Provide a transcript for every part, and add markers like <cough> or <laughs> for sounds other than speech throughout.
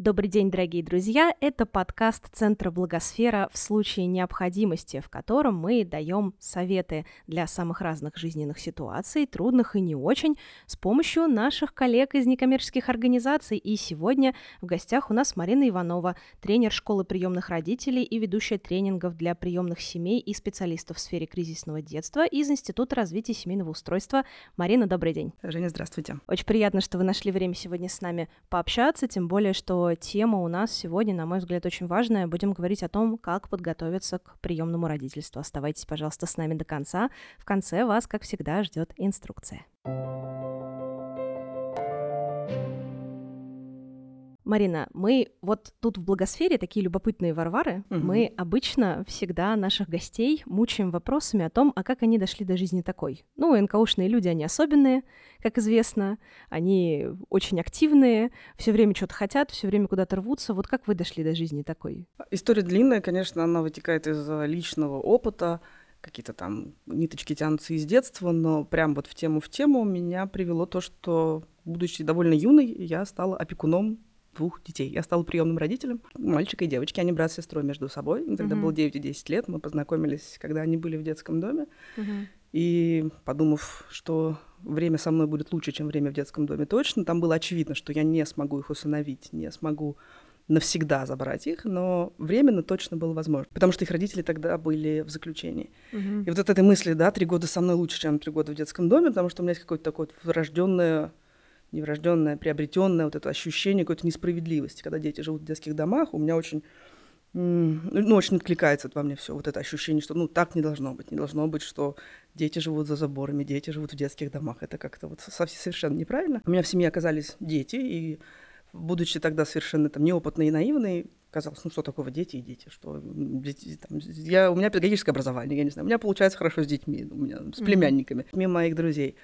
Добрый день, дорогие друзья! Это подкаст Центра Благосфера в случае необходимости, в котором мы даем советы для самых разных жизненных ситуаций, трудных и не очень, с помощью наших коллег из некоммерческих организаций. И сегодня в гостях у нас Марина Иванова, тренер школы приемных родителей и ведущая тренингов для приемных семей и специалистов в сфере кризисного детства из Института развития семейного устройства. Марина, добрый день! Женя, здравствуйте! Очень приятно, что вы нашли время сегодня с нами пообщаться, тем более, что тема у нас сегодня, на мой взгляд, очень важная. Будем говорить о том, как подготовиться к приемному родительству. Оставайтесь, пожалуйста, с нами до конца. В конце вас, как всегда, ждет инструкция. Марина, мы вот тут в благосфере такие любопытные варвары. Угу. Мы обычно всегда наших гостей мучаем вопросами о том, а как они дошли до жизни такой. Ну, НКОшные люди, они особенные, как известно. Они очень активные, все время что-то хотят, все время куда-то рвутся. Вот как вы дошли до жизни такой? История длинная, конечно, она вытекает из э, личного опыта какие-то там ниточки тянутся из детства, но прям вот в тему в тему меня привело то, что, будучи довольно юной, я стала опекуном двух детей. Я стала приемным родителем, мальчика и девочки, они брат с сестрой между собой. Им тогда uh-huh. было 9 и 10 лет, мы познакомились, когда они были в детском доме. Uh-huh. И подумав, что время со мной будет лучше, чем время в детском доме, точно, там было очевидно, что я не смогу их усыновить, не смогу навсегда забрать их, но временно точно было возможно, потому что их родители тогда были в заключении. Uh-huh. И вот от этой мысли, да, три года со мной лучше, чем три года в детском доме, потому что у меня есть какое-то такое врожденное неврожденное, приобретенное вот это ощущение какой-то несправедливости, когда дети живут в детских домах, у меня очень ну, очень откликается во мне все вот это ощущение, что ну так не должно быть, не должно быть, что дети живут за заборами, дети живут в детских домах, это как-то вот совершенно неправильно. У меня в семье оказались дети, и будучи тогда совершенно там неопытной и наивной, казалось, ну что такого дети и дети, что дети, там, я, у меня педагогическое образование, я не знаю, у меня получается хорошо с детьми, у меня с племянниками, mm-hmm. мимо моих друзей.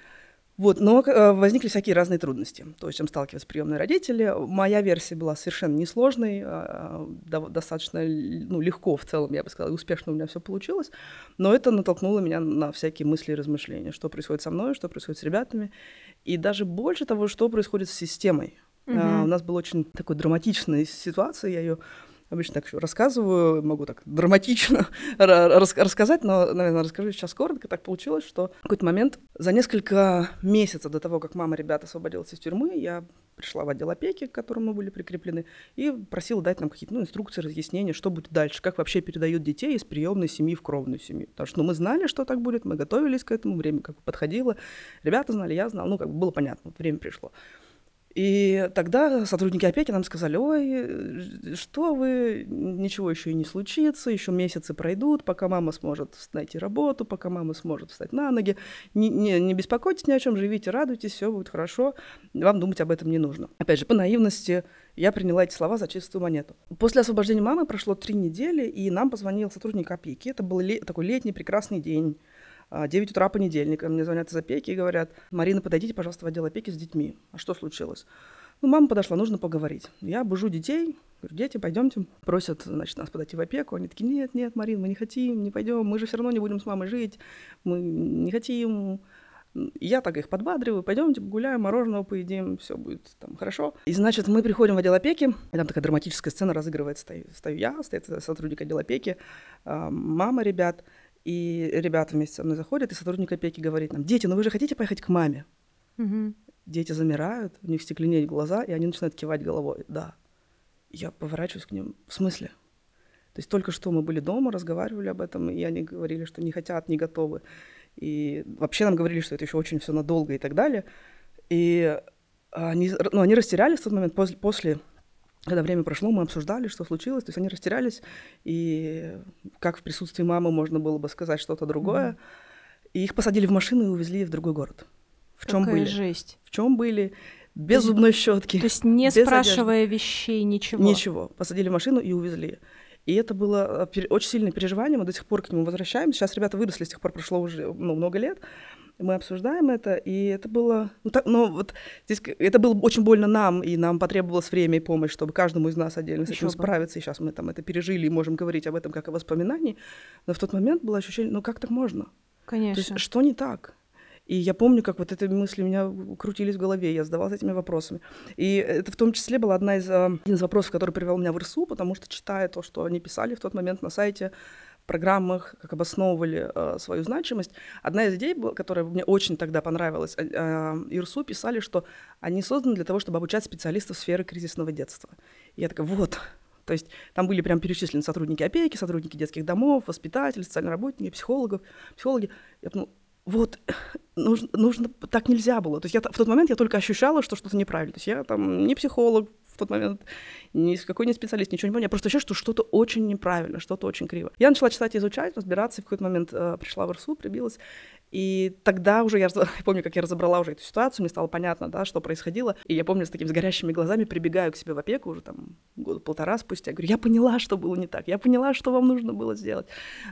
Вот, но э, возникли всякие разные трудности, то, с чем сталкиваются приемные родители. Моя версия была совершенно несложной, а, достаточно ну, легко в целом, я бы сказала, успешно у меня все получилось, но это натолкнуло меня на всякие мысли и размышления, что происходит со мной, что происходит с ребятами, и даже больше того, что происходит с системой. Угу. Uh, у нас была очень такой драматичная ситуация, я ее обычно так рассказываю, могу так драматично <laughs> рас рассказать, но, наверное, расскажу сейчас коротко. Так получилось, что в какой-то момент за несколько месяцев до того, как мама ребят освободилась из тюрьмы, я пришла в отдел опеки, к которому мы были прикреплены, и просила дать нам какие-то ну, инструкции, разъяснения, что будет дальше, как вообще передают детей из приемной семьи в кровную семью. Потому что ну, мы знали, что так будет, мы готовились к этому, время как бы подходило, ребята знали, я знала, ну, как бы было понятно, время пришло. И тогда сотрудники опеки нам сказали, ой, что вы, ничего еще и не случится, еще месяцы пройдут, пока мама сможет найти работу, пока мама сможет встать на ноги. Не, не, не беспокойтесь ни о чем, живите, радуйтесь, все будет хорошо, вам думать об этом не нужно. Опять же, по наивности я приняла эти слова за чистую монету. После освобождения мамы прошло три недели, и нам позвонил сотрудник опеки. Это был ле- такой летний прекрасный день. 9 а, утра понедельника, мне звонят из опеки и говорят, Марина, подойдите, пожалуйста, в отдел опеки с детьми. А что случилось? Ну, мама подошла, нужно поговорить. Я бужу детей, говорю, дети, пойдемте. Просят, значит, нас подойти в опеку. Они такие, нет, нет, Марин, мы не хотим, не пойдем, мы же все равно не будем с мамой жить, мы не хотим. Я так их подбадриваю, пойдемте погуляем, мороженого поедим, все будет там хорошо. И, значит, мы приходим в отдел опеки, и там такая драматическая сцена разыгрывается. Стою, стою я, стоит сотрудник отдела опеки, а, мама ребят, и ребята вместе со мной заходят, и сотрудник опеки говорит нам, дети, ну вы же хотите поехать к маме? Угу. Дети замирают, у них стекленеют глаза, и они начинают кивать головой. Да. Я поворачиваюсь к ним. В смысле? То есть только что мы были дома, разговаривали об этом, и они говорили, что не хотят, не готовы. И вообще нам говорили, что это еще очень все надолго и так далее. И они, ну, они растерялись в тот момент после, после когда время прошло, мы обсуждали, что случилось, то есть они растерялись, и как в присутствии мамы можно было бы сказать что-то другое. Mm-hmm. И их посадили в машину и увезли в другой город. В чем были? жесть. В чем были? Без то зубной щетки. То есть не спрашивая одежды. вещей, ничего. Ничего. Посадили в машину и увезли. И это было очень сильное переживание. Мы до сих пор к нему возвращаемся. Сейчас ребята выросли, с тех пор прошло уже ну, много лет. Мы обсуждаем это, и это было, ну, так, ну вот здесь это было очень больно нам, и нам потребовалось время и помощь, чтобы каждому из нас отдельно с этим справиться, и сейчас мы там это пережили и можем говорить об этом как о воспоминании, но в тот момент было ощущение, ну как так можно? Конечно. То есть что не так? И я помню, как вот эти мысли у меня крутились в голове, я задавалась этими вопросами. И это в том числе была одна из, а, один из вопросов, который привел меня в РСУ, потому что, читая то, что они писали в тот момент на сайте, программах, как обосновывали э, свою значимость. Одна из идей, которая мне очень тогда понравилась, э, э, ИРСУ писали, что они созданы для того, чтобы обучать специалистов сферы кризисного детства. И я такая, вот, то есть там были прям перечислены сотрудники опеки, сотрудники детских домов, воспитатели, социальные работники, психологов, психологи. Я подумала, вот, нужно, нужно, так нельзя было. То есть я, в тот момент я только ощущала, что что-то неправильно. То есть я там не психолог, в тот момент ни какой не специалист, ничего не понял. Я просто ощущаю, что что-то очень неправильно, что-то очень криво. Я начала читать, изучать, разбираться, и в какой-то момент э, пришла в РСУ, прибилась, и тогда уже я, <laughs> я помню, как я разобрала уже эту ситуацию, мне стало понятно, да, что происходило. И я помню, с такими с горящими глазами прибегаю к себе в опеку уже там года полтора спустя. Я говорю, я поняла, что было не так, я поняла, что вам нужно было сделать.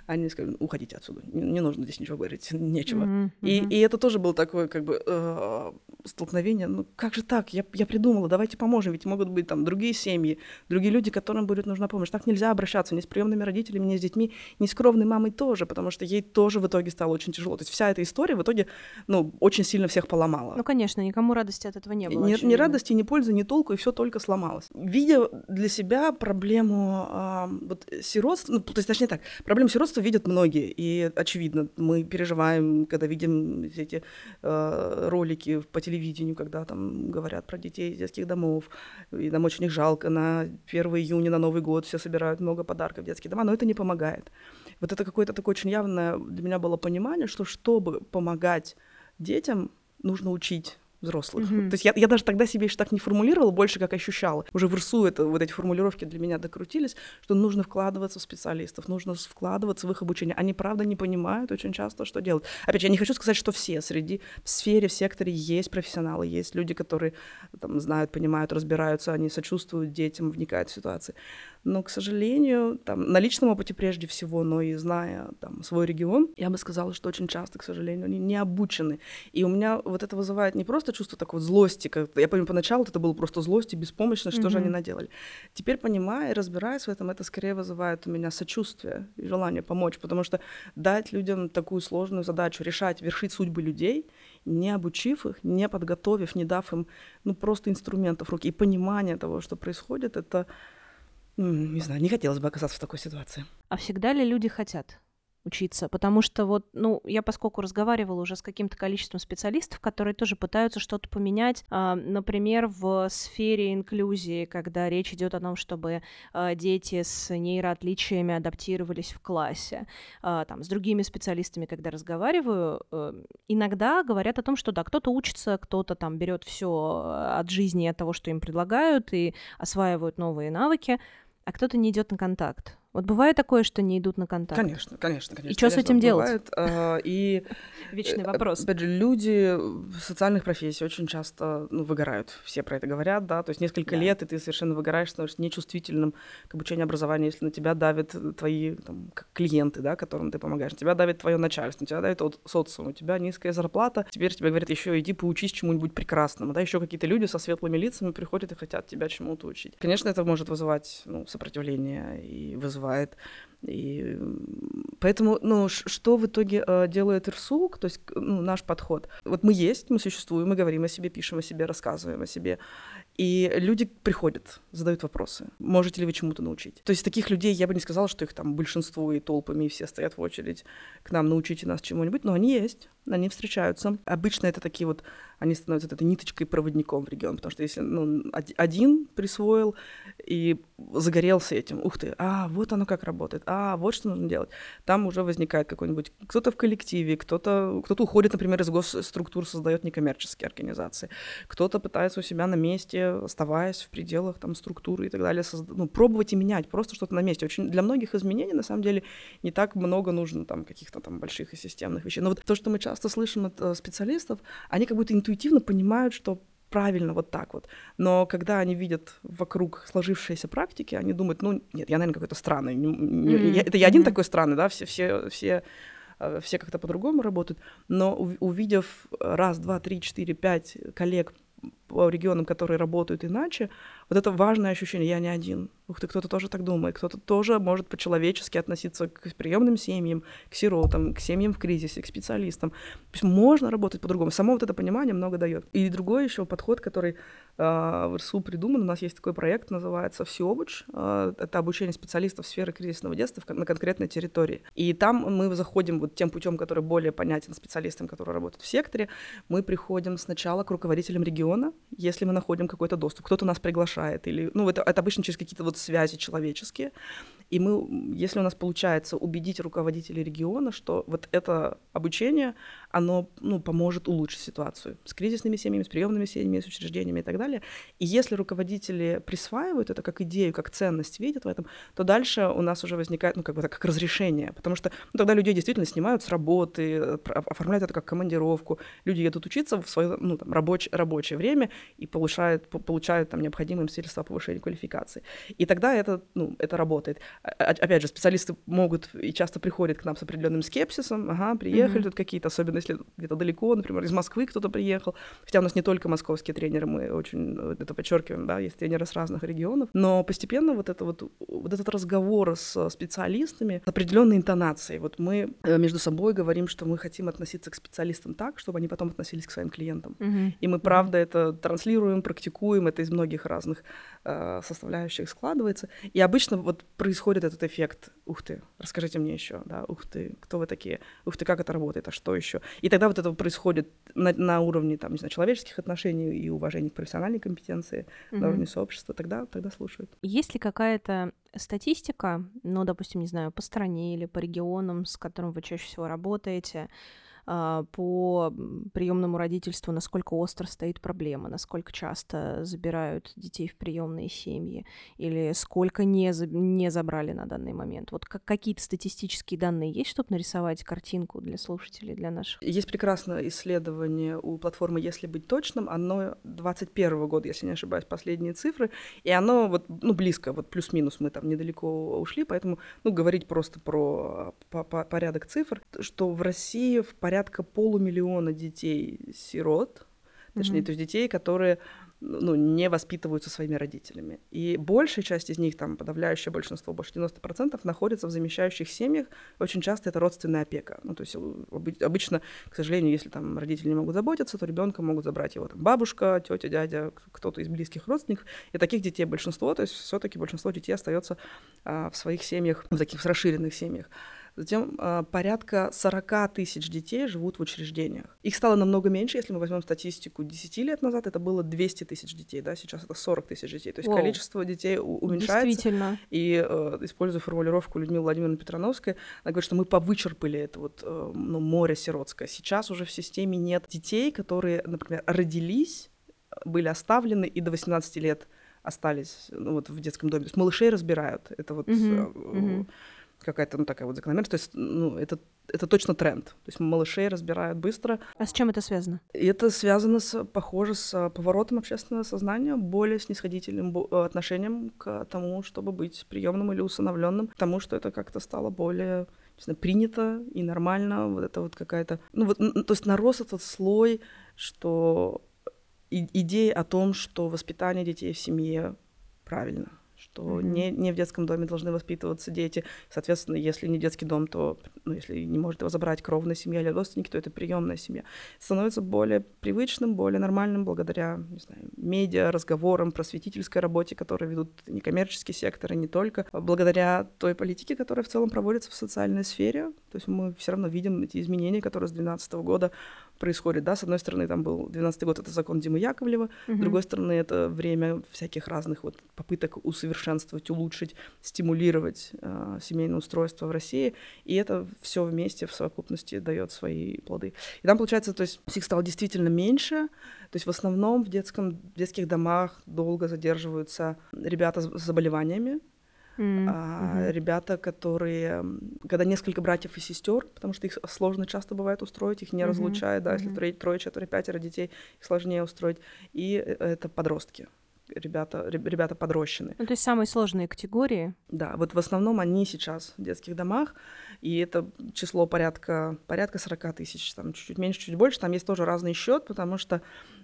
Они сказали, уходите отсюда, не, не нужно здесь ничего говорить, <laughs> нечего. Mm-hmm. И, и это тоже было такое как бы э, столкновение. Ну как же так? Я, я придумала, давайте поможем, ведь могут быть там другие семьи, другие люди, которым будет нужна помощь. Так нельзя обращаться ни с приемными родителями, ни с детьми, ни с кровной мамой тоже, потому что ей тоже в итоге стало очень тяжело. То есть вся эта история в итоге, ну, очень сильно всех поломала. Ну, конечно, никому радости от этого не было. Ни, ни радости, ни пользы, ни толку, и все только сломалось. Видя для себя проблему э, вот, сиротства, ну, то есть, точнее так, проблему сиротства видят многие, и очевидно, мы переживаем, когда видим эти э, ролики по телевидению, когда там говорят про детей из детских домов, и нам очень их жалко, на 1 июня, на Новый год все собирают много подарков в детские дома, но это не помогает вот это какое-то такое очень явное для меня было понимание, что чтобы помогать детям, нужно учить взрослых. Mm-hmm. То есть я, я даже тогда себе еще так не формулировала, больше как ощущала. Уже в РСУ это, вот эти формулировки для меня докрутились, что нужно вкладываться в специалистов, нужно вкладываться в их обучение. Они, правда, не понимают очень часто, что делать. Опять же, я не хочу сказать, что все. Среди, в сфере, в секторе есть профессионалы, есть люди, которые там, знают, понимают, разбираются, они сочувствуют детям, вникают в ситуации. Но, к сожалению, там, на личном опыте прежде всего, но и зная там, свой регион, я бы сказала, что очень часто, к сожалению, они не обучены. И у меня вот это вызывает не просто чувство такой злости, как я помню, поначалу это было просто злость и беспомощность, что mm-hmm. же они наделали. Теперь, понимая и разбираясь в этом, это скорее вызывает у меня сочувствие и желание помочь, потому что дать людям такую сложную задачу, решать, вершить судьбы людей, не обучив их, не подготовив, не дав им ну, просто инструментов руки и понимания того, что происходит, это не знаю, не хотелось бы оказаться в такой ситуации. А всегда ли люди хотят? учиться, потому что вот, ну, я поскольку разговаривала уже с каким-то количеством специалистов, которые тоже пытаются что-то поменять, э, например, в сфере инклюзии, когда речь идет о том, чтобы э, дети с нейроотличиями адаптировались в классе, э, там, с другими специалистами, когда разговариваю, э, иногда говорят о том, что да, кто-то учится, кто-то там берет все от жизни, от того, что им предлагают, и осваивают новые навыки, а кто-то не идет на контакт. Вот бывает такое, что не идут на контакт? Конечно, конечно, конечно. И что с этим делать? А, и <laughs> вечный э, вопрос. Опять же, люди в социальных профессиях очень часто ну, выгорают. Все про это говорят, да. То есть несколько да. лет, и ты совершенно выгораешь, становишься нечувствительным к обучению образованию, если на тебя давят твои там, клиенты, да, которым ты помогаешь. На тебя давит твое начальство, на тебя давит от социум, у тебя низкая зарплата. Теперь тебе говорят, еще иди поучись чему-нибудь прекрасному. Да, еще какие-то люди со светлыми лицами приходят и хотят тебя чему-то учить. Конечно, это может вызывать ну, сопротивление и вызывать вызывает. И поэтому, ну, что в итоге э, делает РСУК, то есть ну, наш подход? Вот мы есть, мы существуем, мы говорим о себе, пишем о себе, рассказываем о себе. И люди приходят, задают вопросы. Можете ли вы чему-то научить? То есть таких людей я бы не сказала, что их там большинство и толпами, и все стоят в очередь к нам, научите нас чему-нибудь, но они есть, они встречаются. Обычно это такие вот, они становятся этой ниточкой проводником в регион, потому что если ну, один присвоил и загорелся этим, ух ты, а, вот оно как работает, а, вот что нужно делать, там уже возникает какой-нибудь, кто-то в коллективе, кто-то кто уходит, например, из госструктур, создает некоммерческие организации, кто-то пытается у себя на месте оставаясь в пределах там структуры и так далее, созда- ну, пробовать и менять, просто что-то на месте. Очень для многих изменений, на самом деле, не так много нужно там каких-то там больших и системных вещей. Но вот то, что мы часто слышим от э, специалистов, они как будто интуитивно понимают, что правильно вот так вот. Но когда они видят вокруг сложившиеся практики, они думают, ну, нет, я, наверное, какой-то странный. Mm-hmm. Я, это я один mm-hmm. такой странный, да, все, все, все э, все как-то по-другому работают, но увидев раз, два, три, четыре, пять коллег по регионам, которые работают иначе, вот это важное ощущение, я не один. Ух ты, кто-то тоже так думает, кто-то тоже может по-человечески относиться к приемным семьям, к сиротам, к семьям в кризисе, к специалистам. То есть можно работать по-другому. Само вот это понимание много дает. И другой еще подход, который э, в РСУ придуман, у нас есть такой проект, называется «Всеобуч». Э, это обучение специалистов сферы кризисного детства на конкретной территории. И там мы заходим вот тем путем, который более понятен специалистам, которые работают в секторе. Мы приходим сначала к руководителям региона, если мы находим какой-то доступ. Кто-то нас приглашает, или, ну, это, это обычно через какие-то вот связи человеческие. И мы, если у нас получается убедить руководителей региона, что вот это обучение, оно ну, поможет улучшить ситуацию с кризисными семьями, с приемными семьями, с учреждениями и так далее. И если руководители присваивают это как идею, как ценность, видят в этом, то дальше у нас уже возникает, ну, как бы так, как разрешение. Потому что ну, тогда людей действительно снимают с работы, оформляют это как командировку. Люди едут учиться в свое ну, там, рабочее, рабочее время и получают, получают там необходимые им свидетельства о повышении квалификации. И тогда это, ну, это работает. Опять же, специалисты могут и часто приходят к нам с определенным скепсисом. Ага, приехали mm-hmm. тут какие-то, особенно если где-то далеко, например, из Москвы кто-то приехал. Хотя у нас не только московские тренеры, мы очень это подчеркиваем, да, есть тренеры с разных регионов. Но постепенно вот, это вот, вот этот разговор с специалистами с определенной интонацией. Вот мы э, между собой говорим, что мы хотим относиться к специалистам так, чтобы они потом относились к своим клиентам. Mm-hmm. И мы, правда, mm-hmm. это транслируем, практикуем, это из многих разных э, составляющих складывается. И обычно вот происходит этот эффект, ух ты, расскажите мне еще, да, ух ты, кто вы такие, ух ты, как это работает, а что еще. И тогда вот это происходит на, на уровне, там, не знаю, человеческих отношений и уважения к профессиональной компетенции, mm-hmm. на уровне сообщества, тогда, тогда слушают. Есть ли какая-то статистика, ну, допустим, не знаю, по стране или по регионам, с которым вы чаще всего работаете, по приемному родительству, насколько остро стоит проблема, насколько часто забирают детей в приемные семьи, или сколько не, за, не забрали на данный момент. Вот как, какие-то статистические данные есть, чтобы нарисовать картинку для слушателей, для наших? Есть прекрасное исследование у платформы «Если быть точным», оно 21 года, если не ошибаюсь, последние цифры, и оно вот, ну, близко, вот плюс-минус мы там недалеко ушли, поэтому, ну, говорить просто про по, порядок цифр, что в России в порядке порядка полумиллиона детей-сирот, точнее, mm-hmm. то есть детей, которые ну, не воспитываются своими родителями. И большая часть из них, там, подавляющее большинство, больше 90%, находятся в замещающих семьях. Очень часто это родственная опека. Ну, то есть обычно, к сожалению, если там родители не могут заботиться, то ребенка могут забрать его там бабушка, тетя, дядя, кто-то из близких родственников. И таких детей большинство, то есть все-таки большинство детей остается а, в своих семьях, в таких расширенных семьях. Затем э, порядка 40 тысяч детей живут в учреждениях. Их стало намного меньше, если мы возьмем статистику 10 лет назад, это было 200 тысяч детей, да, сейчас это 40 тысяч детей. То есть Воу. количество детей уменьшается. Действительно. И, э, используя формулировку Людмилы Владимировны Петрановской, она говорит, что мы повычерпали это вот э, ну, море сиротское. Сейчас уже в системе нет детей, которые, например, родились, были оставлены и до 18 лет остались ну, вот в детском доме. То есть малышей разбирают. Это вот uh-huh, uh-huh какая-то, ну, такая вот закономерность. То есть, ну, это, это точно тренд. То есть малышей разбирают быстро. А с чем это связано? И это связано, с, похоже, с поворотом общественного сознания, более снисходительным отношением к тому, чтобы быть приемным или усыновленным, к тому, что это как-то стало более не знаю, принято и нормально. Вот это вот какая-то... Ну, вот, то есть нарос этот слой, что идея о том, что воспитание детей в семье правильно — что mm-hmm. не, не в детском доме должны воспитываться дети. Соответственно, если не детский дом, то, ну, если не может его забрать кровная семья или родственники, то это приемная семья. Становится более привычным, более нормальным благодаря, не знаю, медиа, разговорам, просветительской работе, которые ведут некоммерческие секторы, не только, благодаря той политике, которая в целом проводится в социальной сфере. То есть мы все равно видим эти изменения, которые с 2012 года происходит, да, с одной стороны, там был 12 год, это закон Димы Яковлева, uh-huh. с другой стороны, это время всяких разных вот попыток усовершенствовать, улучшить, стимулировать э, семейное устройство в России, и это все вместе в совокупности дает свои плоды. И там, получается, то есть их стало действительно меньше, то есть в основном в, детском, в детских домах долго задерживаются ребята с заболеваниями, Mm-hmm. А, ребята, которые, когда несколько братьев и сестер, потому что их сложно часто бывает устроить, их не mm-hmm. разлучают, да, mm-hmm. если трое, трое, четверо, пятеро детей, их сложнее устроить. И э, это подростки. ребята, ребята подрощены. Ну, то есть самые сложные категории. Да, вот в основном они сейчас в детских домах, и это число порядка, порядка 40 тысяч, там чуть-чуть меньше, чуть больше, там есть тоже разный счет, потому что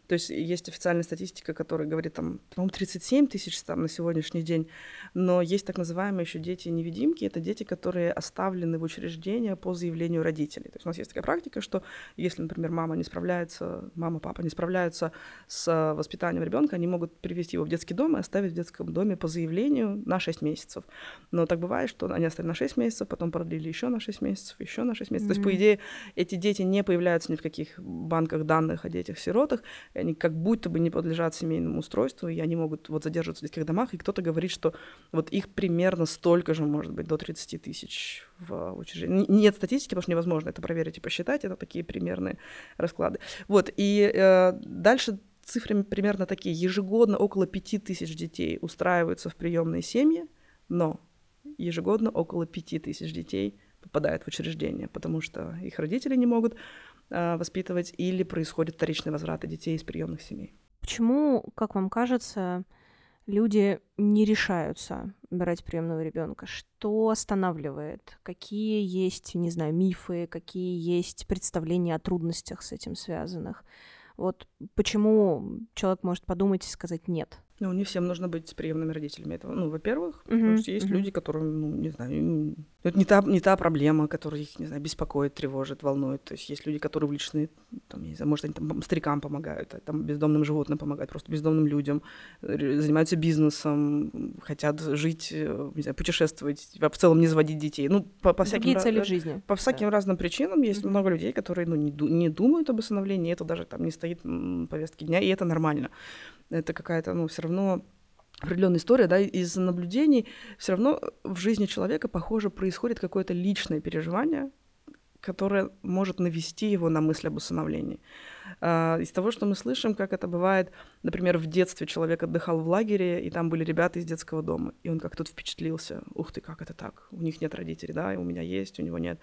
то есть есть официальная статистика, которая говорит, там, по-моему, 37 тысяч там на сегодняшний день, но есть так называемые еще дети-невидимки, это дети, которые оставлены в учреждения по заявлению родителей. То есть у нас есть такая практика, что если, например, мама не справляется, мама, папа не справляются с воспитанием ребенка, они могут привести его в детский дом и оставить в детском доме по заявлению на 6 месяцев. Но так бывает, что они оставили на 6 месяцев, потом продлили еще на 6 месяцев, еще на 6 месяцев. Mm-hmm. То есть, по идее, эти дети не появляются ни в каких банках данных о детях-сиротах, они как будто бы не подлежат семейному устройству, и они могут вот задерживаться в детских домах, и кто-то говорит, что вот их примерно столько же, может быть, до 30 тысяч в учреждении. Нет статистики, потому что невозможно это проверить и посчитать, это такие примерные расклады. Вот, и э, дальше цифры примерно такие. Ежегодно около 5 тысяч детей устраиваются в приемные семьи, но ежегодно около 5 тысяч детей попадают в учреждение, потому что их родители не могут воспитывать или происходит вторичный возврат детей из приемных семей. Почему, как вам кажется, люди не решаются брать приемного ребенка? Что останавливает? Какие есть, не знаю, мифы, какие есть представления о трудностях с этим связанных? Вот почему человек может подумать и сказать нет? Ну, не всем нужно быть приемными родителями этого. Ну, во-первых, uh-huh, потому что есть uh-huh. люди, которым, ну, не знаю, это не та, не та проблема, которая их, не знаю, беспокоит, тревожит, волнует. То есть есть люди, которые увлечены, там, не знаю, может, они там старикам помогают, а там бездомным животным помогают, просто бездомным людям, занимаются бизнесом, хотят жить, э, не знаю, путешествовать, в целом не заводить детей. Ну, по, по всяким, цели в жизни. По всяким да. разным причинам есть uh-huh. много людей, которые, ну, не, не думают об усыновлении, это даже там не стоит в повестке дня, и это нормально это какая-то, ну, все равно определенная история, да, из наблюдений все равно в жизни человека, похоже, происходит какое-то личное переживание, которое может навести его на мысль об усыновлении. А, из того, что мы слышим, как это бывает, например, в детстве человек отдыхал в лагере, и там были ребята из детского дома, и он как тут впечатлился, ух ты, как это так, у них нет родителей, да, и у меня есть, у него нет.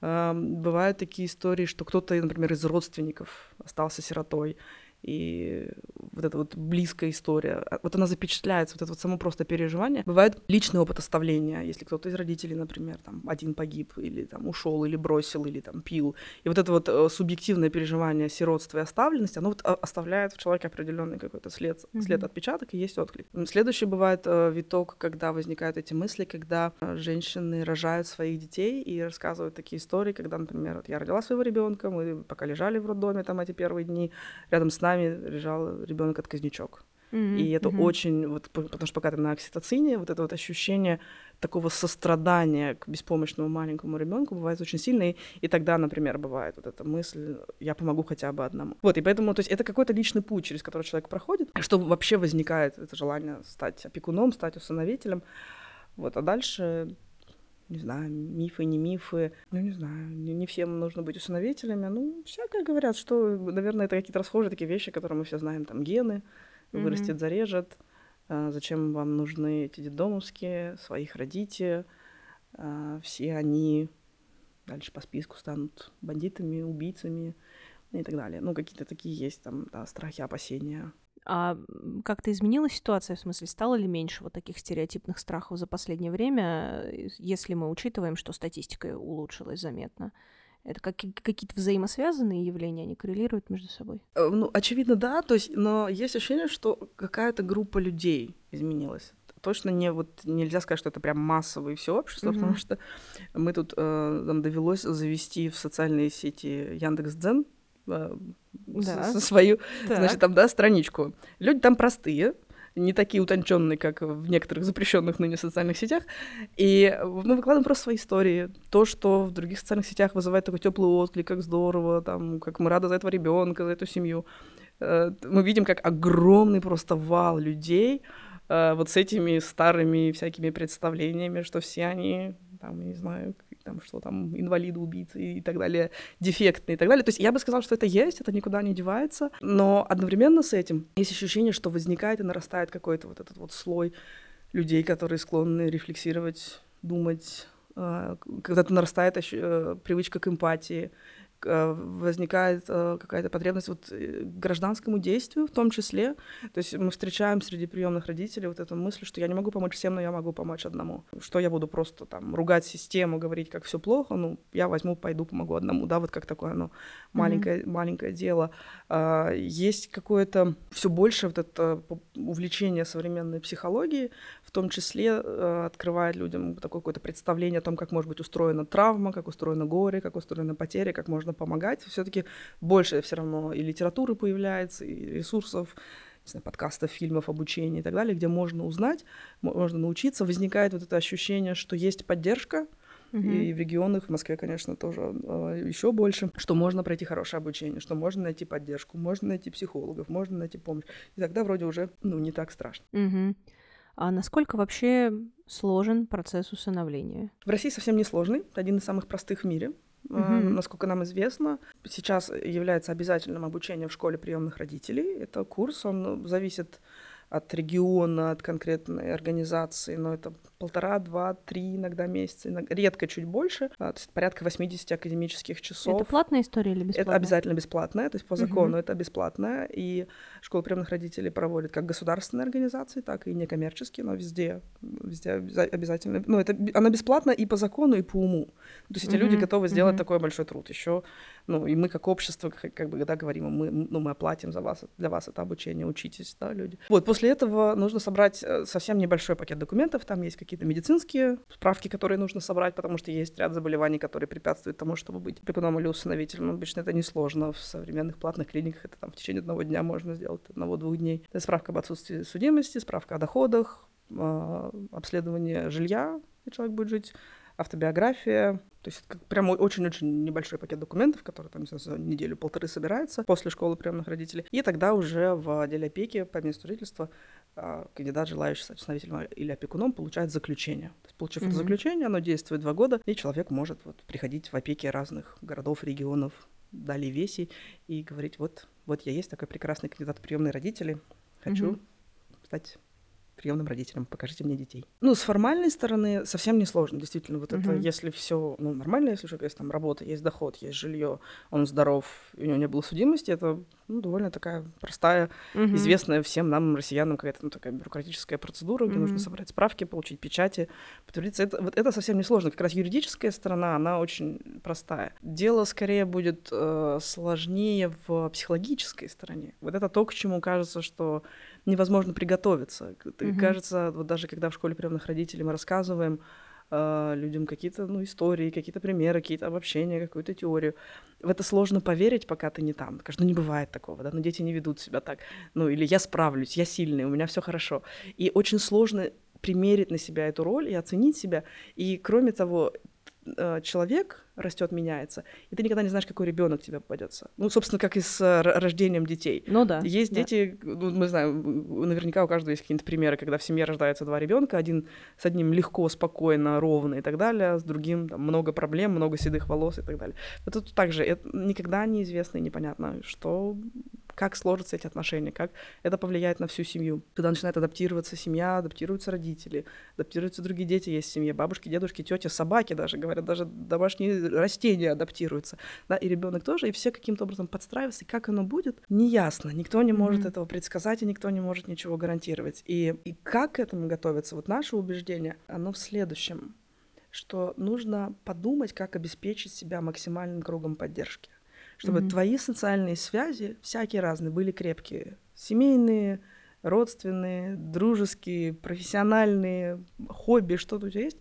Бывают такие истории, что кто-то, например, из родственников остался сиротой, и вот эта вот близкая история, а, вот она запечатляется, вот это вот само просто переживание. Бывает личный опыт оставления, если кто-то из родителей, например, там один погиб, или там ушел, или бросил, или там пил. И вот это вот э, субъективное переживание сиротства и оставленности, оно вот а, оставляет в человеке определенный какой-то след, mm-hmm. след отпечаток, и есть отклик. Следующий бывает э, виток, когда возникают эти мысли, когда э, женщины рожают своих детей и рассказывают такие истории, когда, например, вот я родила своего ребенка, мы пока лежали в роддоме там эти первые дни, рядом с нами нами лежал ребенок отказничок. Mm-hmm. И это mm-hmm. очень, вот, потому что пока ты на окситоцине, вот это вот ощущение такого сострадания к беспомощному маленькому ребенку бывает очень сильное, и, и тогда, например, бывает вот эта мысль, я помогу хотя бы одному. Вот, и поэтому, то есть это какой-то личный путь, через который человек проходит, что вообще возникает это желание стать опекуном, стать усыновителем. Вот, а дальше не знаю, мифы, не мифы. Ну, не знаю, не, не всем нужно быть усыновителями. Ну, всякое говорят, что, наверное, это какие-то расхожие такие вещи, которые мы все знаем, там, гены, mm-hmm. вырастет, зарежет. А, зачем вам нужны эти детдомовские, своих родите. А, все они дальше по списку станут бандитами, убийцами и так далее. Ну, какие-то такие есть там, да, страхи, опасения. А как-то изменилась ситуация, в смысле, стало ли меньше вот таких стереотипных страхов за последнее время, э, если мы учитываем, что статистика улучшилась заметно? Это как, какие-то взаимосвязанные явления, они коррелируют между собой? Э, ну, очевидно, да, то есть, но есть ощущение, что какая-то группа людей изменилась. Точно не вот нельзя сказать, что это прям массовое всеобщество, mm-hmm. потому что мы тут э, нам довелось завести в социальные сети Яндекс.Дзен, а, да. свою, так. значит, там, да, страничку. Люди там простые, не такие утонченные, как в некоторых запрещенных ныне социальных сетях. И мы выкладываем просто свои истории. То, что в других социальных сетях вызывает такой теплый отклик, как здорово, там, как мы рады за этого ребенка, за эту семью. Э, мы видим, как огромный просто вал людей э, вот с этими старыми всякими представлениями, что все они, там, не знаю, там, что там инвалиды, убийцы и так далее, дефектные и так далее. То есть я бы сказала, что это есть, это никуда не девается, но одновременно с этим есть ощущение, что возникает и нарастает какой-то вот этот вот слой людей, которые склонны рефлексировать, думать, а, когда-то нарастает э, привычка к эмпатии, возникает э, какая-то потребность вот э, гражданскому действию в том числе. То есть мы встречаем среди приемных родителей вот эту мысль, что я не могу помочь всем, но я могу помочь одному. Что я буду просто там ругать систему, говорить, как все плохо, ну, я возьму, пойду, помогу одному, да, вот как такое, ну, маленькое, mm-hmm. маленькое дело. А, есть какое-то все больше вот это увлечение современной психологией, в том числе открывает людям такое какое-то представление о том, как может быть устроена травма, как устроено горе, как устроена потеря, как можно помогать. Все-таки больше все равно и литературы появляется, и ресурсов, не знаю, подкастов, фильмов, обучения и так далее, где можно узнать, можно научиться. Возникает вот это ощущение, что есть поддержка, Uh-huh. И в регионах, в Москве, конечно, тоже э, еще больше, что можно пройти хорошее обучение, что можно найти поддержку, можно найти психологов, можно найти помощь. И тогда вроде уже ну, не так страшно. Uh-huh. А насколько вообще сложен процесс усыновления? В России совсем не сложный, один из самых простых в мире. Угу. Насколько нам известно, сейчас является обязательным обучение в школе приемных родителей. Это курс, он зависит от региона, от конкретной организации, но это полтора, два, три иногда месяца, иногда, редко чуть больше, а, то есть порядка 80 академических часов. Это платная история или бесплатная? Это обязательно бесплатная, то есть по закону uh-huh. это бесплатная, и школа приемных родителей проводит как государственные организации, так и некоммерческие, но везде, везде обязательно, ну это, она бесплатна и по закону, и по уму. То есть эти uh-huh. люди готовы сделать uh-huh. такой большой труд. Еще, ну и мы как общество, как, как бы, когда говорим, мы, ну, мы оплатим за вас, для вас это обучение, учитесь, да, люди. Вот, после этого нужно собрать э, совсем небольшой пакет документов, там есть какие какие-то медицинские справки, которые нужно собрать, потому что есть ряд заболеваний, которые препятствуют тому, чтобы быть опекуном или усыновителем. Обычно это несложно. В современных платных клиниках это там в течение одного дня можно сделать, одного-двух дней. Это справка об отсутствии судимости, справка о доходах, а, обследование жилья, где человек будет жить, автобиография, то есть как прям очень-очень небольшой пакет документов, который там за неделю-полторы собирается после школы приемных родителей. И тогда уже в отделе опеки по месту жительства а, кандидат, желающий стать установителем или опекуном, получает заключение. То есть, получив mm-hmm. это заключение, оно действует два года, и человек может вот, приходить в опеки разных городов, регионов, далее веси и говорить, вот, вот я есть такой прекрасный кандидат приемные родители, хочу mm-hmm. стать приемным родителям, покажите мне детей. Ну, с формальной стороны совсем не сложно, действительно, вот uh-huh. это, если все ну, нормально, если у человека есть там работа, есть доход, есть жилье, он здоров, у него не было судимости, это ну, довольно такая простая, uh-huh. известная всем нам, россиянам, какая-то ну, такая бюрократическая процедура, где uh-huh. нужно собрать справки, получить печати, подтвердиться. Это, вот это совсем не сложно. Как раз юридическая сторона, она очень простая. Дело скорее будет э, сложнее в психологической стороне. Вот это то, к чему кажется, что невозможно приготовиться. Угу. Кажется, вот даже когда в школе приемных родителей мы рассказываем э, людям какие-то ну, истории, какие-то примеры, какие-то обобщения, какую-то теорию, в это сложно поверить, пока ты не там. Кажется, ну не бывает такого, да, но дети не ведут себя так. Ну или я справлюсь, я сильный, у меня все хорошо. И очень сложно примерить на себя эту роль и оценить себя. И кроме того, Э, человек растет, меняется, и ты никогда не знаешь, какой ребенок тебе попадется. Ну, собственно, как и с э, рождением детей. Ну да. Есть да. дети, ну, мы знаем, наверняка у каждого есть какие-то примеры, когда в семье рождаются два ребенка, один с одним легко, спокойно, ровно и так далее, с другим там, много проблем, много седых волос и так далее. Это также это никогда неизвестно и непонятно, что как сложатся эти отношения, как это повлияет на всю семью. Когда начинает адаптироваться семья, адаптируются родители, адаптируются другие дети есть в семье, бабушки, дедушки, тети, собаки даже, говорят, даже домашние растения адаптируются, да, и ребенок тоже, и все каким-то образом подстраиваются, и как оно будет, неясно, никто не может mm-hmm. этого предсказать, и никто не может ничего гарантировать. И, и как к этому готовиться? Вот наше убеждение, оно в следующем, что нужно подумать, как обеспечить себя максимальным кругом поддержки чтобы mm-hmm. твои социальные связи всякие разные были крепкие, семейные, родственные, дружеские, профессиональные, хобби, что-то у тебя есть,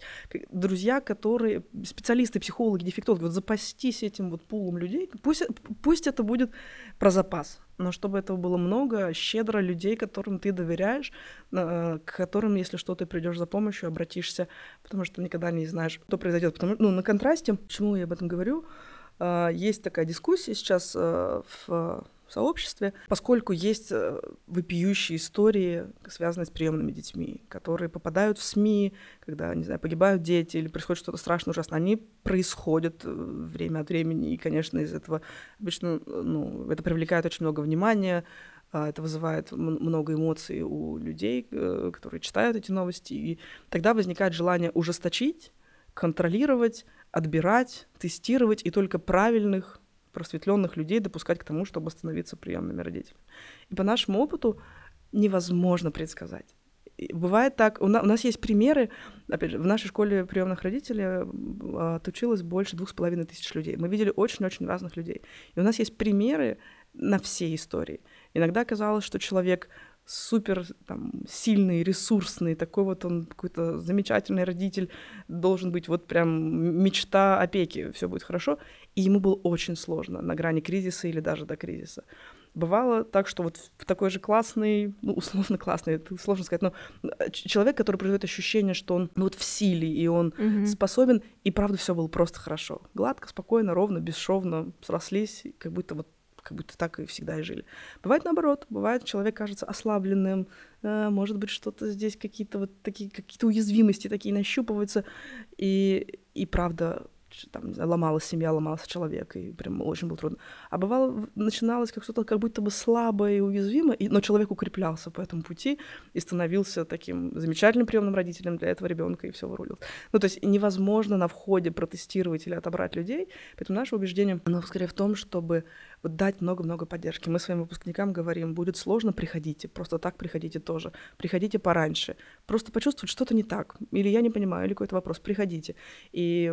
друзья, которые, специалисты, психологи, дефектологи, вот запастись этим вот пулом людей, пусть, пусть это будет про запас, но чтобы этого было много, щедро людей, которым ты доверяешь, к которым, если что, ты придешь за помощью, обратишься, потому что никогда не знаешь, что произойдет. Потому, ну, на контрасте, почему я об этом говорю, есть такая дискуссия сейчас э, в сообществе, поскольку есть э, вопиющие истории, связанные с приемными детьми, которые попадают в СМИ, когда, не знаю, погибают дети или происходит что-то страшное, ужасное. Они происходят э, время от времени, и, конечно, из этого обычно, ну, это привлекает очень много внимания, а, это вызывает много эмоций у людей, которые читают эти новости, и тогда возникает желание ужесточить, контролировать, отбирать, тестировать и только правильных просветленных людей допускать к тому, чтобы становиться приемными родителями. И по нашему опыту невозможно предсказать. Бывает так, у нас, у нас есть примеры, опять же, в нашей школе приемных родителей а, отучилось больше двух с половиной тысяч людей. Мы видели очень-очень разных людей. И у нас есть примеры на все истории. Иногда казалось, что человек супер там, сильный, ресурсный, такой вот он какой-то замечательный родитель, должен быть вот прям мечта опеки, все будет хорошо. И ему было очень сложно на грани кризиса или даже до кризиса. Бывало так, что вот в такой же классный, ну, условно классный, это сложно сказать, но э, человек, который производит ощущение, что он ну, вот в силе, и он mm-hmm. способен, и правда все было просто хорошо. Гладко, спокойно, ровно, бесшовно срослись, как будто вот как будто так и всегда и жили. Бывает наоборот, бывает человек кажется ослабленным, э, может быть что-то здесь какие-то вот такие какие-то уязвимости такие нащупываются, и и правда там, ломалась семья, ломался человек, и прям очень было трудно. А бывало, начиналось как что-то как будто бы слабое и уязвимое, и, но человек укреплялся по этому пути и становился таким замечательным приемным родителем для этого ребенка, и все вырулил. Ну, то есть невозможно на входе протестировать или отобрать людей, поэтому наше убеждение, оно скорее в том, чтобы вот дать много-много поддержки. Мы своим выпускникам говорим, будет сложно, приходите, просто так приходите тоже, приходите пораньше, просто почувствовать что-то не так, или я не понимаю, или какой-то вопрос, приходите. И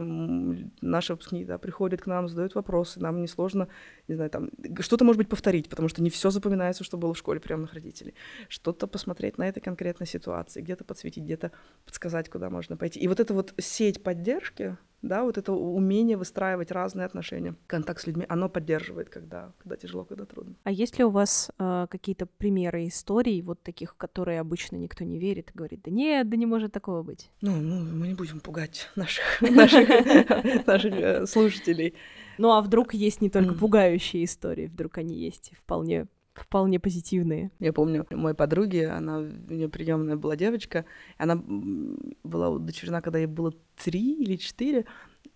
наши выпускники да, приходят к нам, задают вопросы, нам несложно, не знаю, там, что-то, может быть, повторить, потому что не все запоминается, что было в школе приемных родителей. Что-то посмотреть на этой конкретной ситуации, где-то подсветить, где-то подсказать, куда можно пойти. И вот эта вот сеть поддержки, да, вот это умение выстраивать разные отношения, контакт с людьми, оно поддерживает, когда, когда тяжело, когда трудно. А есть ли у вас э, какие-то примеры историй, вот таких, в которые обычно никто не верит и говорит, да нет, да не может такого быть? Ну, ну мы не будем пугать наших, <laughs> наших, наших э, слушателей. Ну а вдруг есть не только пугающие истории, вдруг они есть вполне вполне позитивные. Я помню, моей подруги, она, у нее приемная была девочка, она была удочерена, когда ей было три или четыре,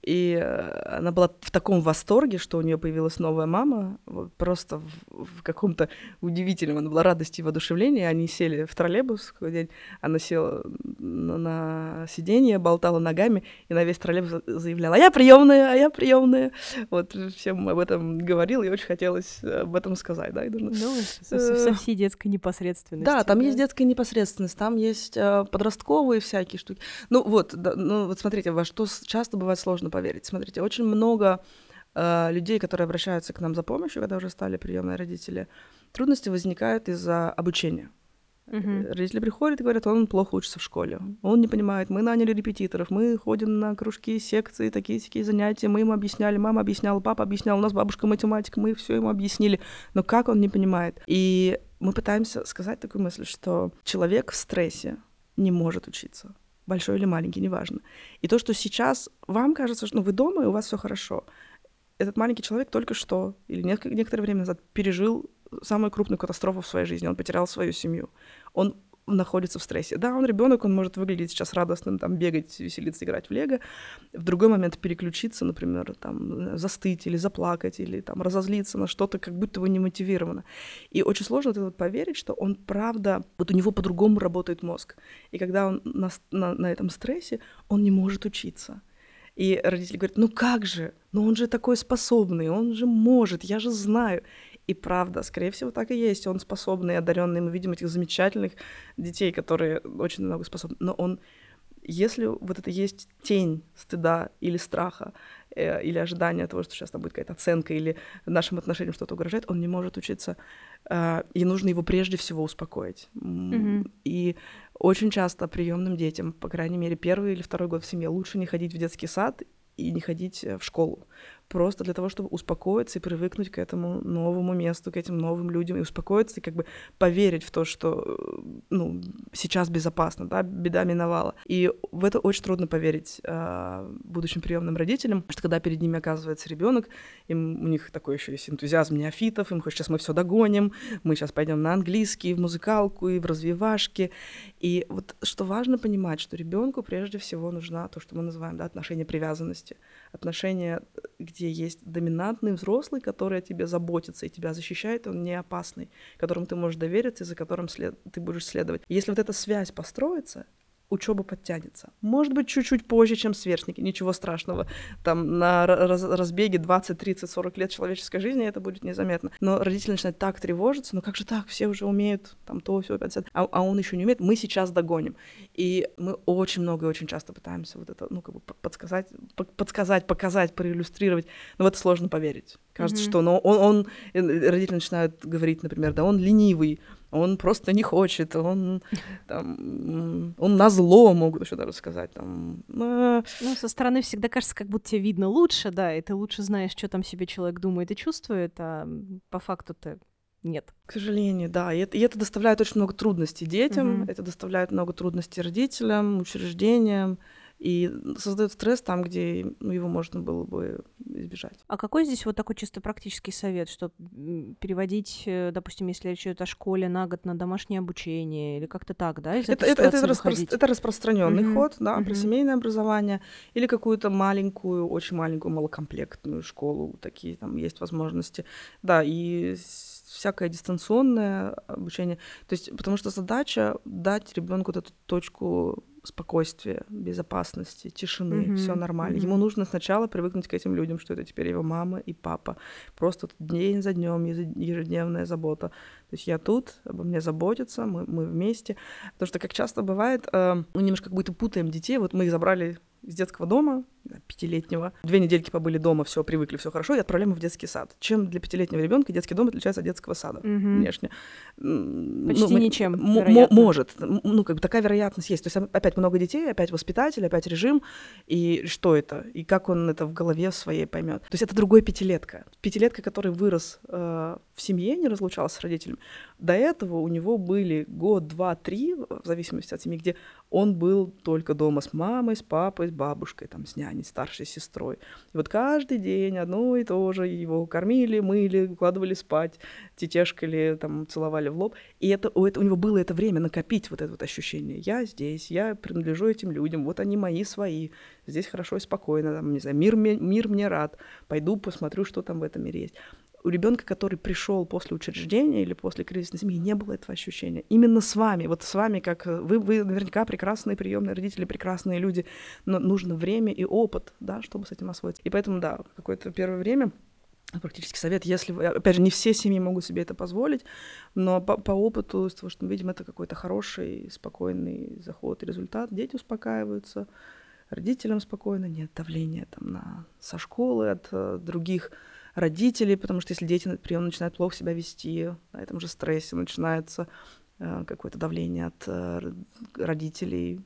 и э, она была в таком восторге, что у нее появилась новая мама, вот просто в, в каком-то удивительном, она была радости и воодушевлении. Они сели в троллейбус какой день, она села на, на сиденье, болтала ногами, и на весь троллейбус заявляла, а я приемная, а я приемная. Вот всем об этом говорил, и очень хотелось об этом сказать, да, и Ну, со, со всей детской непосредственностью. Да, там да? есть детская непосредственность, там есть э, подростковые всякие штуки. Ну вот, да, ну вот смотрите, во что часто бывает сложно поверить. Смотрите, очень много э, людей, которые обращаются к нам за помощью, когда уже стали приемные родители, трудности возникают из-за обучения. Uh-huh. Родители приходят и говорят, он плохо учится в школе. Он не понимает, мы наняли репетиторов, мы ходим на кружки, секции, такие-такие занятия, мы ему объясняли, мама объясняла, папа объяснял, у нас бабушка математика, мы все ему объяснили. Но как он не понимает? И мы пытаемся сказать такую мысль, что человек в стрессе не может учиться большой или маленький, неважно. И то, что сейчас вам кажется, что ну, вы дома, и у вас все хорошо. Этот маленький человек только что или некоторое время назад пережил самую крупную катастрофу в своей жизни. Он потерял свою семью. Он находится в стрессе. Да, он ребенок, он может выглядеть сейчас радостным, там, бегать, веселиться, играть в лего. В другой момент переключиться, например, там, застыть или заплакать, или там, разозлиться на что-то, как будто бы не мотивировано. И очень сложно вот поверить, что он правда, вот у него по-другому работает мозг. И когда он на, на, на этом стрессе, он не может учиться. И родители говорят, ну как же, ну он же такой способный, он же может, я же знаю. И правда, скорее всего, так и есть. Он способный, одаренный. Мы видим этих замечательных детей, которые очень много способны. Но он, если вот это есть тень стыда или страха, э, или ожидания того, что сейчас там будет какая-то оценка, или нашим отношениям что-то угрожает, он не может учиться. Э, и нужно его прежде всего успокоить. Mm-hmm. И очень часто приемным детям, по крайней мере, первый или второй год в семье, лучше не ходить в детский сад и не ходить э, в школу. Просто для того, чтобы успокоиться и привыкнуть к этому новому месту, к этим новым людям, и успокоиться, и как бы поверить в то, что э, ну, сейчас безопасно, да, беда миновала. И в это очень трудно поверить э, будущим приемным родителям, что когда перед ними оказывается ребенок, им у них такой еще есть энтузиазм неофитов, им хочется, сейчас мы все догоним, мы сейчас пойдем на английский, в музыкалку и в развивашки. И вот что важно понимать, что ребенку прежде всего нужна то, что мы называем да, отношение привязанности, отношения, где есть доминантный взрослый, который о тебе заботится и тебя защищает, он не опасный, которому ты можешь довериться и за которым след... ты будешь следовать. Если вот эта связь построится, учеба подтянется. Может быть, чуть-чуть позже, чем сверстники, ничего страшного. Там на раз разбеге 20, 30, 40 лет человеческой жизни это будет незаметно. Но родители начинают так тревожиться, ну как же так, все уже умеют там то, все, 50, а, а он еще не умеет, мы сейчас догоним. И мы очень много и очень часто пытаемся вот это, ну как бы подсказать, подсказать, показать, проиллюстрировать, но в это сложно поверить. Кажется, mm-hmm. что но он, он, э, родители начинают говорить, например, да, он ленивый, он просто не хочет, он там, он на зло, могут еще даже сказать. Там, а... Ну, со стороны всегда кажется, как будто тебе видно лучше, да, и ты лучше знаешь, что там себе человек думает и чувствует, а по факту-то нет. К сожалению, да. И это, и это доставляет очень много трудностей детям, mm-hmm. это доставляет много трудностей родителям, учреждениям и создает стресс там, где ну, его можно было бы избежать. А какой здесь вот такой чисто практический совет, что переводить, э, допустим, если речь идет о школе на год на домашнее обучение или как-то так, да? это, это, это, распро- это распространенный mm-hmm. ход, да, mm-hmm. про семейное образование или какую-то маленькую, очень маленькую малокомплектную школу, такие там есть возможности, да, и всякое дистанционное обучение. То есть, потому что задача дать ребенку вот эту точку спокойствия, безопасности, тишины, mm-hmm. все нормально. Mm-hmm. Ему нужно сначала привыкнуть к этим людям, что это теперь его мама и папа. Просто день за днем ежедневная забота. То есть я тут, обо мне заботятся, мы, мы вместе. Потому что, как часто бывает, э, мы немножко как будто путаем детей. Вот мы их забрали из детского дома, пятилетнего. Две недельки побыли дома, все, привыкли, все хорошо, и отправляем в детский сад. Чем для пятилетнего ребенка детский дом отличается от детского сада угу. внешне? Почти ну, ничем. может. Ну, как бы такая вероятность есть. То есть опять много детей, опять воспитатель, опять режим. И что это? И как он это в голове своей поймет? То есть это другой пятилетка. Пятилетка, который вырос э, в семье, не разлучался с родителями. До этого у него были год, два, три, в зависимости от семьи, где он был только дома с мамой, с папой, с бабушкой, там, с няней, старшей сестрой. И вот каждый день одно и то же его кормили, мыли, укладывали спать, тетешкали, там, целовали в лоб. И это, у, это, у него было это время накопить вот это вот ощущение. Я здесь, я принадлежу этим людям, вот они мои свои, здесь хорошо и спокойно, там, не знаю, мир, мир мне рад, пойду посмотрю, что там в этом мире есть у ребенка, который пришел после учреждения или после кризисной семьи, не было этого ощущения. Именно с вами, вот с вами, как вы, вы наверняка прекрасные приемные родители, прекрасные люди, но нужно время и опыт, да, чтобы с этим освоиться. И поэтому, да, какое-то первое время практически совет, если вы, опять же, не все семьи могут себе это позволить, но по, по опыту, из того, что мы видим, это какой-то хороший, спокойный заход и результат. Дети успокаиваются, родителям спокойно, нет давления там на, со школы от uh, других родителей, потому что если дети на прием начинают плохо себя вести, на этом же стрессе начинается э, какое-то давление от э, родителей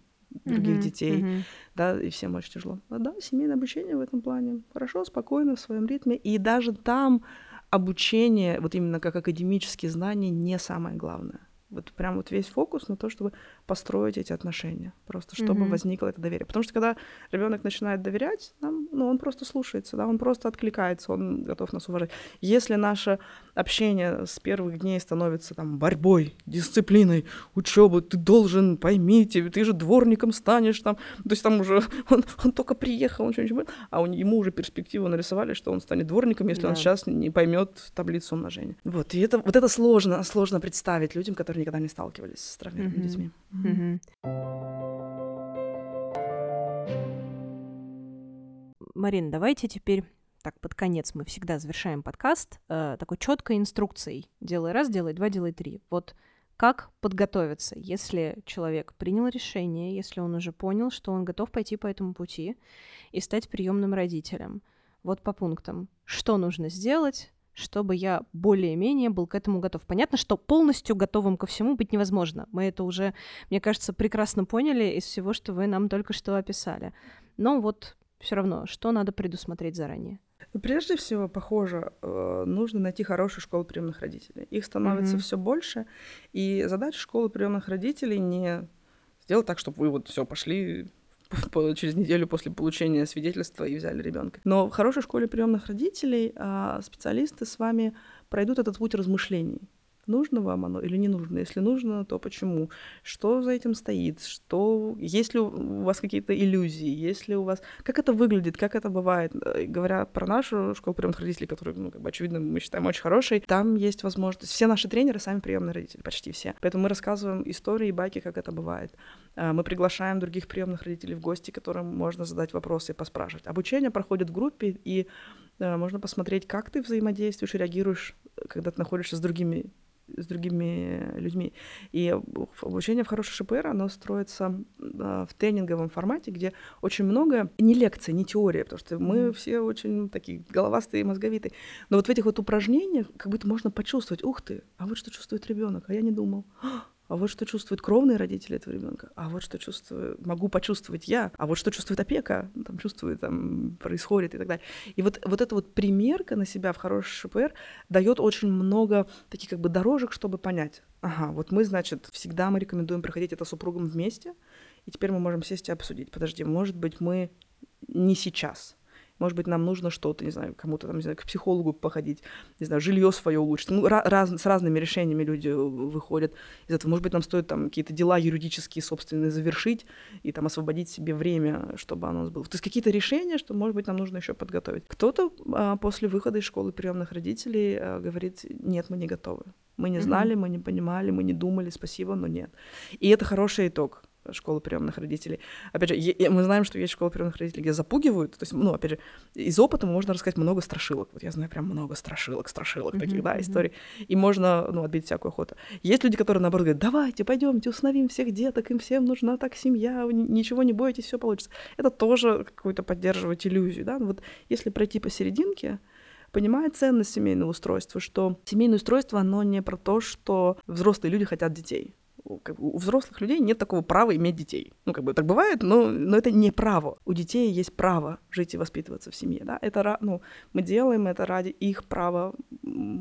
других mm-hmm, детей, mm-hmm. да, и всем очень тяжело. А да, семейное обучение в этом плане хорошо, спокойно, в своем ритме, и даже там обучение, вот именно как академические знания, не самое главное. Вот прям вот весь фокус на то, чтобы построить эти отношения, просто чтобы mm-hmm. возникло это доверие. Потому что когда ребенок начинает доверять нам, ну, он просто слушается, да, он просто откликается, он готов нас уважать. Если наше общение с первых дней становится там борьбой, дисциплиной, учебой, ты должен, поймите, ты же дворником станешь там, то есть там уже <laughs> он, он только приехал, он что-нибудь, а он, ему уже перспективу нарисовали, что он станет дворником, если да. он сейчас не поймет таблицу умножения. Вот, и это, вот это сложно, сложно представить людям, которые никогда не сталкивались с травмированными mm-hmm. детьми. Mm-hmm. Марина, давайте теперь так под конец мы всегда завершаем подкаст э, такой четкой инструкцией. Делай раз, делай два, делай три. Вот как подготовиться, если человек принял решение, если он уже понял, что он готов пойти по этому пути и стать приемным родителем. Вот по пунктам. Что нужно сделать, чтобы я более-менее был к этому готов. Понятно, что полностью готовым ко всему быть невозможно. Мы это уже, мне кажется, прекрасно поняли из всего, что вы нам только что описали. Но вот все равно, что надо предусмотреть заранее? Прежде всего, похоже, э, нужно найти хорошую школу приемных родителей. Их становится mm-hmm. все больше, и задача школы приемных родителей не сделать так, чтобы вы вот все пошли <laughs> через неделю после получения свидетельства и взяли ребенка. Но в хорошей школе приемных родителей а, специалисты с вами пройдут этот путь размышлений. Нужно вам оно или не нужно? Если нужно, то почему? Что за этим стоит? Что... Есть ли у вас какие-то иллюзии? Есть ли у вас... Как это выглядит? Как это бывает? Э, говоря про нашу школу приемных родителей, которую, ну, как бы, очевидно, мы считаем очень хорошей, там есть возможность... Все наши тренеры сами приемные родители, почти все. Поэтому мы рассказываем истории и байки, как это бывает. А, мы приглашаем других приемных родителей в гости, которым можно задать вопросы и поспрашивать. Обучение проходит в группе, и э, можно посмотреть, как ты взаимодействуешь и реагируешь, когда ты находишься с другими с другими людьми. И обучение в хорошей ШПР, оно строится в тренинговом формате, где очень много не лекции, не теория, потому что мы все очень такие головастые, мозговитые. Но вот в этих вот упражнениях как будто можно почувствовать, ух ты, а вот что чувствует ребенок, а я не думал а вот что чувствуют кровные родители этого ребенка, а вот что чувствую, могу почувствовать я, а вот что чувствует опека, ну, там чувствует, там происходит и так далее. И вот, вот эта вот примерка на себя в хороший ШПР дает очень много таких как бы дорожек, чтобы понять, ага, вот мы, значит, всегда мы рекомендуем проходить это супругом вместе, и теперь мы можем сесть и обсудить. Подожди, может быть, мы не сейчас, может быть, нам нужно что-то, не знаю, кому-то там, не знаю, к психологу походить, не знаю, жилье свое улучшить. Ну, раз, с разными решениями люди выходят из этого. Может быть, нам стоит там какие-то дела юридические собственные завершить и там освободить себе время, чтобы оно было. То есть какие-то решения, что, может быть, нам нужно еще подготовить. Кто-то а, после выхода из школы приемных родителей а, говорит, нет, мы не готовы. Мы не знали, mm-hmm. мы не понимали, мы не думали, спасибо, но нет. И это хороший итог школы приемных родителей. Опять же, мы знаем, что есть школы приемных родителей, где запугивают. То есть, ну, опять же, из опыта можно рассказать много страшилок. Вот я знаю прям много страшилок, страшилок mm-hmm, таких, да, mm-hmm. историй. И можно, ну, отбить всякую охоту. Есть люди, которые, наоборот, говорят, давайте, пойдемте, установим всех деток, им всем нужна так семья, ничего не бойтесь, все получится. Это тоже какую-то поддерживать иллюзию, да. Вот если пройти посерединке, понимая ценность семейного устройства, что семейное устройство, оно не про то, что взрослые люди хотят детей у взрослых людей нет такого права иметь детей. Ну, как бы так бывает, но, но это не право. У детей есть право жить и воспитываться в семье, да. Это, ну, мы делаем это ради их права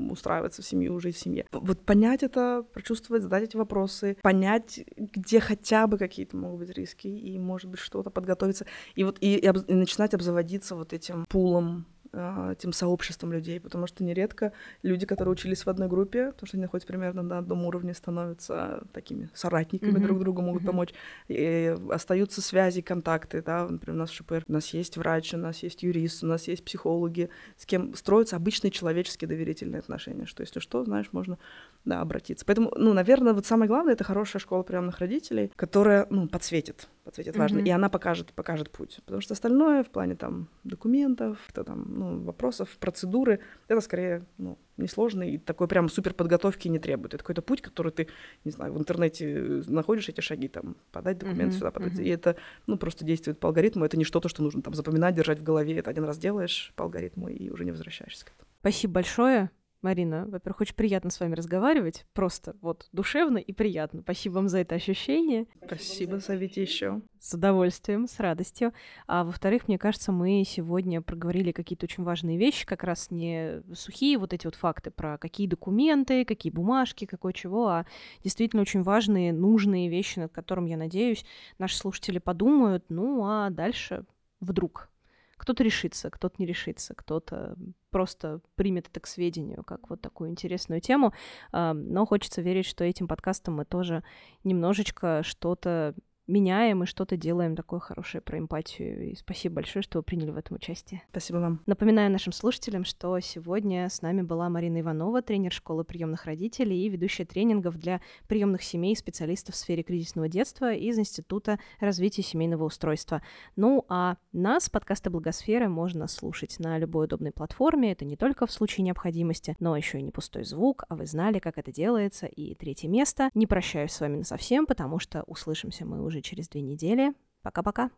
устраиваться в семью, жить в семье. Вот понять это, прочувствовать, задать эти вопросы, понять, где хотя бы какие-то могут быть риски, и, может быть, что-то подготовиться. И вот и, и, об, и начинать обзаводиться вот этим пулом этим сообществом людей, потому что нередко люди, которые учились в одной группе, потому что они находятся примерно на одном уровне, становятся такими соратниками mm-hmm. друг другу, могут mm-hmm. помочь. И остаются связи, контакты, да, например, у нас в ШПР, у нас есть врач, у нас есть юрист, у нас есть психологи, с кем строятся обычные человеческие доверительные отношения, что если что, знаешь, можно да, обратиться. Поэтому, ну, наверное, вот самое главное — это хорошая школа приемных родителей, которая, ну, подсветит подсветит важно, mm-hmm. и она покажет, покажет путь. Потому что остальное в плане там документов, то, там, ну, вопросов, процедуры, это скорее ну, несложно и такой прям супер подготовки не требует. Это какой-то путь, который ты, не знаю, в интернете находишь эти шаги, там, подать документы mm-hmm. сюда, подать. Mm-hmm. И это, ну, просто действует по алгоритму, это не что-то, что нужно там запоминать, держать в голове. Это один раз делаешь по алгоритму и уже не возвращаешься к этому. Спасибо большое. Марина, во-первых, очень приятно с вами разговаривать. Просто вот душевно и приятно. Спасибо вам за это ощущение. Спасибо, зовите еще. С удовольствием, с радостью. А во-вторых, мне кажется, мы сегодня проговорили какие-то очень важные вещи, как раз не сухие вот эти вот факты про какие документы, какие бумажки, какое чего, а действительно очень важные, нужные вещи, над которыми, я надеюсь, наши слушатели подумают. Ну, а дальше вдруг кто-то решится, кто-то не решится, кто-то просто примет это к сведению, как вот такую интересную тему. Но хочется верить, что этим подкастом мы тоже немножечко что-то меняем и что-то делаем такое хорошее про эмпатию. И спасибо большое, что вы приняли в этом участие. Спасибо вам. Напоминаю нашим слушателям, что сегодня с нами была Марина Иванова, тренер школы приемных родителей и ведущая тренингов для приемных семей специалистов в сфере кризисного детства из Института развития семейного устройства. Ну а нас, подкасты Благосферы, можно слушать на любой удобной платформе. Это не только в случае необходимости, но еще и не пустой звук, а вы знали, как это делается. И третье место. Не прощаюсь с вами на совсем, потому что услышимся мы уже уже через две недели. Пока-пока.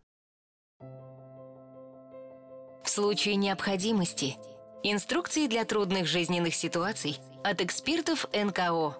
В случае необходимости. Инструкции для трудных жизненных ситуаций от экспертов НКО.